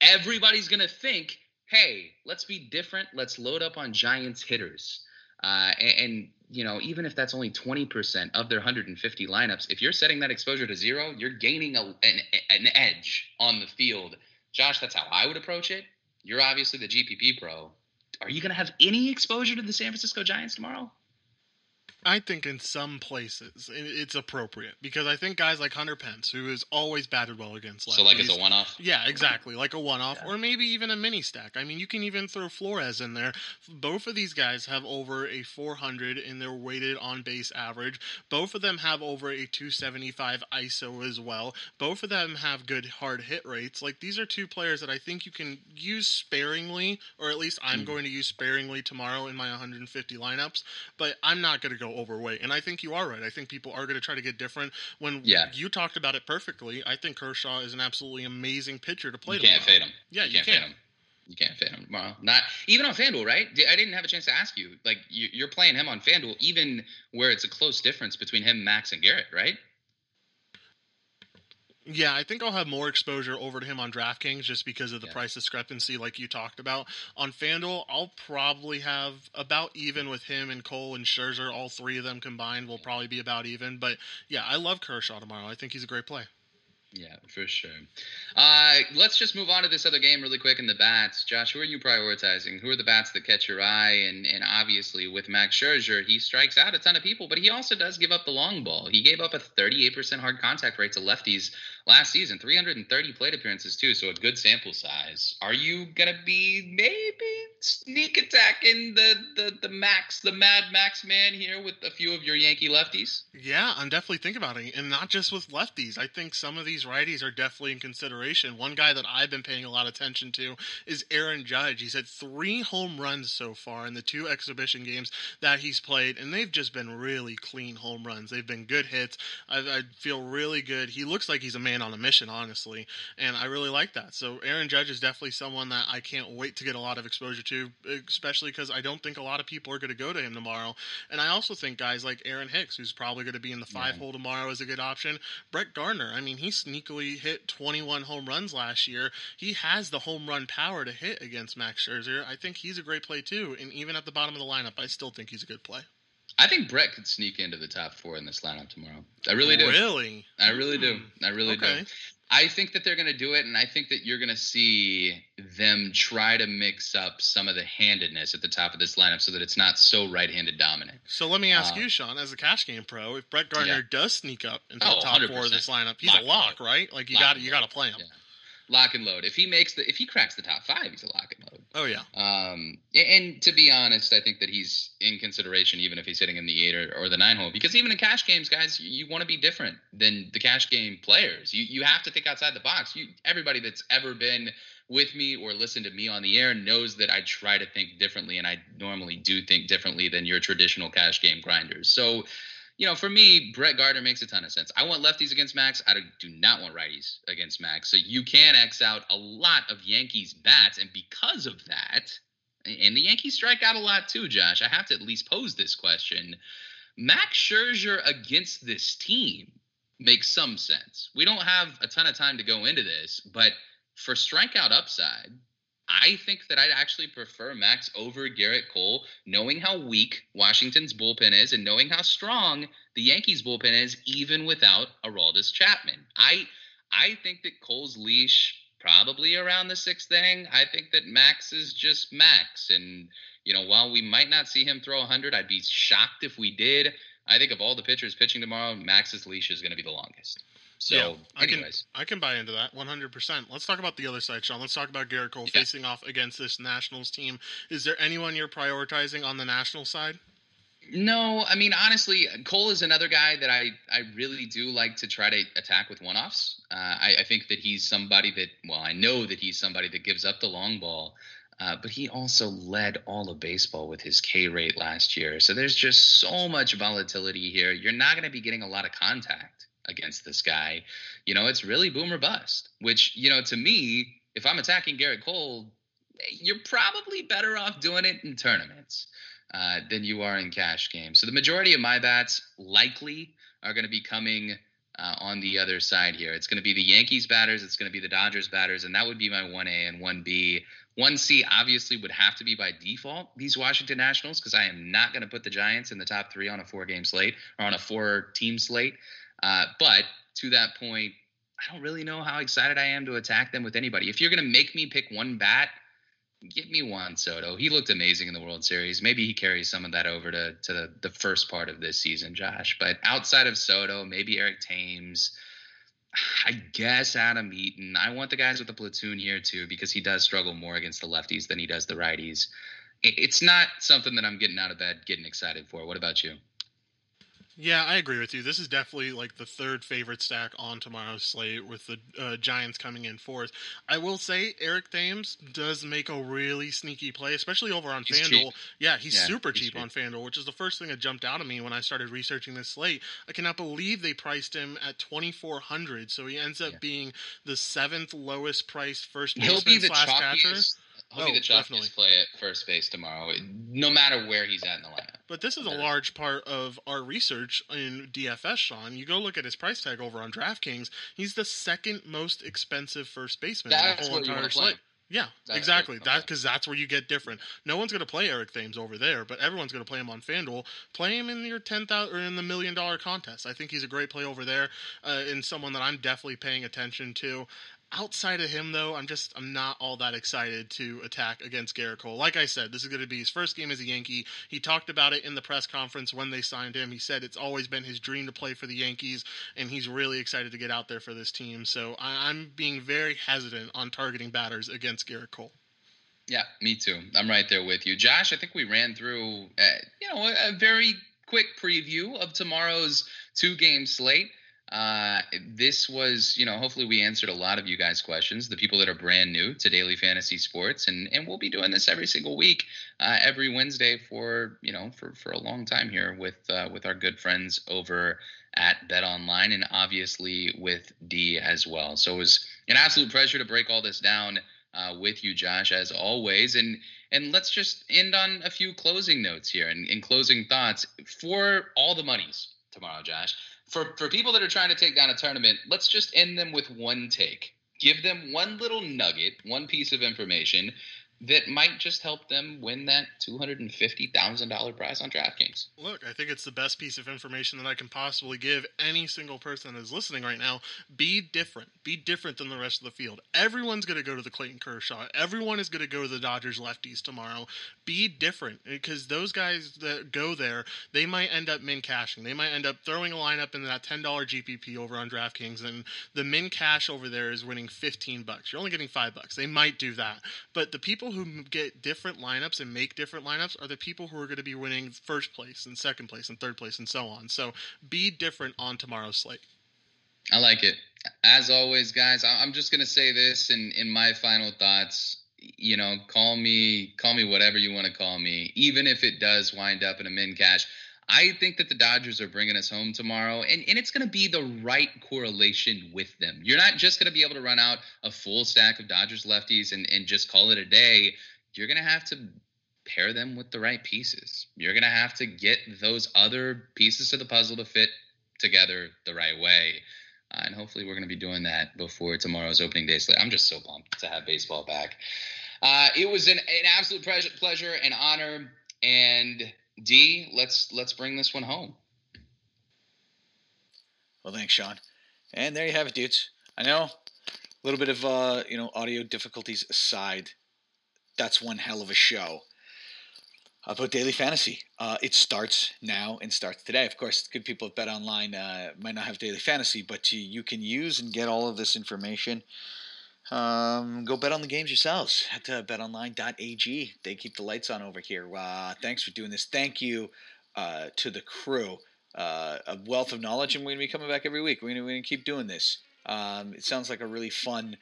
Everybody's going to think, "Hey, let's be different. Let's load up on Giants hitters." Uh, and, and, you know, even if that's only 20% of their 150 lineups, if you're setting that exposure to zero, you're gaining a, an, an edge on the field. Josh, that's how I would approach it. You're obviously the GPP pro. Are you going to have any exposure to the San Francisco Giants tomorrow? I think in some places it's appropriate because I think guys like Hunter Pence, who is always batted well against lefties. So like it's a one-off. Yeah, exactly, like a one-off, yeah. or maybe even a mini stack. I mean, you can even throw Flores in there. Both of these guys have over a 400 in their weighted on base average. Both of them have over a 275 ISO as well. Both of them have good hard hit rates. Like these are two players that I think you can use sparingly, or at least I'm mm. going to use sparingly tomorrow in my 150 lineups. But I'm not going to go so overweight. And I think you are right. I think people are going to try to get different. When yeah. you talked about it perfectly, I think Kershaw is an absolutely amazing pitcher to play. You can't fade him. Yeah, you, you can't can. fade him. You can't fade him tomorrow. Not even on FanDuel, right? I didn't have a chance to ask you. Like you're playing him on FanDuel, even where it's a close difference between him, Max, and Gerrit, right? Yeah, I think I'll have more exposure over to him on DraftKings just because of the yeah. price discrepancy, like you talked about. On FanDuel, I'll probably have about even with him and Cole and Scherzer. All three of them combined will probably be about even. But yeah, I love Kershaw tomorrow. I think he's a great play. Yeah, for sure. Uh, let's just move on to this other game really quick in the bats. Josh, who are you prioritizing? Who are the bats that catch your eye? And and obviously with Max Scherzer, he strikes out a ton of people, but he also does give up the long ball. He gave up a 38% hard contact rate to lefties last season, 330 plate appearances too, so a good sample size. Are you gonna be maybe sneak attacking the the the Max, the Mad Max man here with a few of your Yankee lefties? Yeah, I'm definitely thinking about it, and not just with lefties. I think some of these righties are definitely in consideration. One guy that I've been paying a lot of attention to is Aaron Judge. He's had three home runs so far in the two exhibition games that he's played, and they've just been really clean home runs. They've been good hits. I, I feel really good. He looks like he's a man on a mission, honestly, and I really like that. So Aaron Judge is definitely someone that I can't wait to get a lot of exposure to, especially because I don't think a lot of people are going to go to him tomorrow. And I also think guys like Aaron Hicks, who's probably going to be in the five yeah. hole tomorrow, is a good option. Brett Gardner, I mean, he sneakily hit 21 home runs last year. He has the home run power to hit against Max Scherzer. I think he's a great play too. And even at the bottom of the lineup, I still think he's a good play. I think Brett could sneak into the top four in this lineup tomorrow. I really do. Really? I really do. I really okay. do. I think that they're going to do it, and I think that you're going to see them try to mix up some of the handedness at the top of this lineup so that it's not so right-handed dominant. So let me ask uh, you, Sean, as a cash game pro, if Brett Gardner yeah. does sneak up into oh, the top 100%. four of this lineup, he's lock a lock, right? Like you got you got to play him. Yeah lock and load. If he makes the if he cracks the top five, he's a lock and load. Oh yeah. Um, and to be honest, I think that he's in consideration even if he's hitting in the eight or, or the nine hole. Because even in cash games, guys, you, you want to be different than the cash game players. You you have to think outside the box. You everybody that's ever been with me or listened to me on the air knows that I try to think differently, and I normally do think differently than your traditional cash game grinders. So you know, for me, Brett Gardner makes a ton of sense. I want lefties against Max. I do not want righties against Max. So you can X out a lot of Yankees bats. And because of that, and the Yankees strike out a lot too, Josh, I have to at least pose this question. Max Scherzer against this team makes some sense. We don't have a ton of time to go into this, but for strikeout upside, I think that I'd actually prefer Max over Gerrit Cole, knowing how weak Washington's bullpen is and knowing how strong the Yankees bullpen is, even without Aroldis Chapman. I I think that Cole's leash probably around the sixth inning. I think that Max is just Max, and you know while we might not see him throw 100, I'd be shocked if we did. I think of all the pitchers pitching tomorrow, Max's leash is going to be the longest. So, yeah, I anyways. can I can buy into that 100%. Let's talk about the other side, Sean. Let's talk about Gerrit Cole yeah. facing off against this Nationals team. Is there anyone you're prioritizing on the National side? No, I mean honestly, Cole is another guy that I I really do like to try to attack with one offs. Uh, I, I think that he's somebody that well, I know that he's somebody that gives up the long ball. Uh, but he also led all of baseball with his K rate last year. So there's just so much volatility here. You're not going to be getting a lot of contact against this guy. You know, it's really boom or bust, which, you know, to me, if I'm attacking Gerrit Cole, you're probably better off doing it in tournaments uh, than you are in cash games. So the majority of my bats likely are going to be coming uh, on the other side here. It's going to be the Yankees batters, it's going to be the Dodgers batters, and that would be my 1A and 1B. 1C obviously would have to be by default these Washington Nationals because I am not going to put the Giants in the top three on a four game slate or on a four team slate. Uh, but to that point, I don't really know how excited I am to attack them with anybody. If you're going to make me pick one bat, give me Juan Soto. He looked amazing in the World Series. Maybe he carries some of that over to, to the, the first part of this season, Josh. But outside of Soto, maybe Eric Thames, I guess Adam Eaton. I want the guys with the platoon here too because he does struggle more against the lefties than he does the righties. It's not something that I'm getting out of bed getting excited for. What about you? Yeah, I agree with you. This is definitely like the third favorite stack on tomorrow's slate with the uh, Giants coming in fourth. I will say Eric Thames does make a really sneaky play, especially over on he's FanDuel. Cheap. Yeah, he's yeah, super he's cheap, cheap, on FanDuel, which is the first thing that jumped out at me when I started researching this slate. I cannot believe they priced him at 2400 so he ends up yeah. being the seventh lowest priced first baseman He'll be the slash catcher. He'll oh, be the chalkiest play at first base tomorrow, no matter where he's at in the lineup. But this is a large part of our research in DFS, Sean. You go look at his price tag over on DraftKings. He's the second most expensive first baseman that's in the whole entire slate. Yeah, that's exactly. That because that's where you get different. No one's going to play Eric Thames over there, but everyone's going to play him on FanDuel. Play him in your ten thousand or in the million dollar contest. I think he's a great play over there, uh, and someone that I'm definitely paying attention to outside of him though i'm just i'm not all that excited to attack against Gerrit Cole. Like i said this is going to be his first game as a yankee. He talked about it in the press conference when they signed him. He said it's always been his dream to play for the yankees and he's really excited to get out there for this team. So I, am being very hesitant on targeting batters against Gerrit Cole. Yeah me too. I'm right there with you. Josh i think we ran through uh, you know a, a very quick preview of tomorrow's two game slate uh, this was, you know, hopefully we answered a lot of you guys' questions, the people that are brand new to daily fantasy sports, and and we'll be doing this every single week, uh, every Wednesday for you know for for a long time here with uh, with our good friends over at Bet Online, and obviously with D as well. So it was an absolute pleasure to break all this down uh, with you, Josh, as always, and. And let's just end on a few closing notes here and, and closing thoughts for all the monies tomorrow, Josh for for people that are trying to take down a tournament, let's just end them with one take. Give them one little nugget, one piece of information that might just help them win that $250,000 prize on DraftKings. Look, I think it's the best piece of information that I can possibly give any single person that is listening right now. Be different. Be different than the rest of the field. Everyone's going to go to the Clayton Kershaw. Everyone is going to go to the Dodgers lefties tomorrow. Be different because those guys that go there, they might end up min cashing. They might end up throwing a lineup in that $10 GPP over on DraftKings and the min cash over there is winning 15 bucks. You're only getting 5 bucks. They might do that. But the people who get different lineups and make different lineups are the people who are going to be winning first place and second place and third place and so on. So be different on tomorrow's slate. I like it. As always, guys, I'm just going to say this in, in my final thoughts. You know, call me call me whatever you want to call me, even if it does wind up in a min cash. I think that the Dodgers are bringing us home tomorrow, and, and it's going to be the right correlation with them. You're not just going to be able to run out a full stack of Dodgers lefties and, and just call it a day. You're going to have to pair them with the right pieces. You're going to have to get those other pieces of the puzzle to fit together the right way. Uh, and hopefully, we're going to be doing that before tomorrow's opening day slate. I'm just so pumped to have baseball back. Uh, it was an, an absolute pleasure, pleasure and honor. And D, let's let's bring this one home. Well, thanks, Sean. And there you have it, dudes. I know a little bit of uh, you know audio difficulties aside, that's one hell of a show about daily fantasy. Uh, it starts now and starts today. Of course, good people at Bet Online uh, might not have daily fantasy, but you, you can use and get all of this information um, go bet on the games yourselves at uh, betonline.ag. They keep the lights on over here. Uh, thanks for doing this. Thank you uh, to the crew. Uh, a wealth of knowledge, and we're going to be coming back every week. We're going to keep doing this. Um, it sounds like a really fun.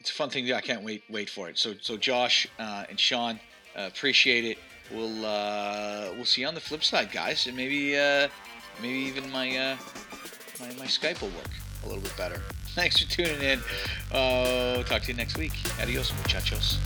It's a fun thing. I can't wait wait for it. So so Josh uh, and Sean, uh, appreciate it. We'll uh, we'll see you on the flip side, guys, and maybe uh, maybe even my uh, my my Skype will work a little bit better. Thanks for tuning in. Uh, talk to you next week. Adios, muchachos.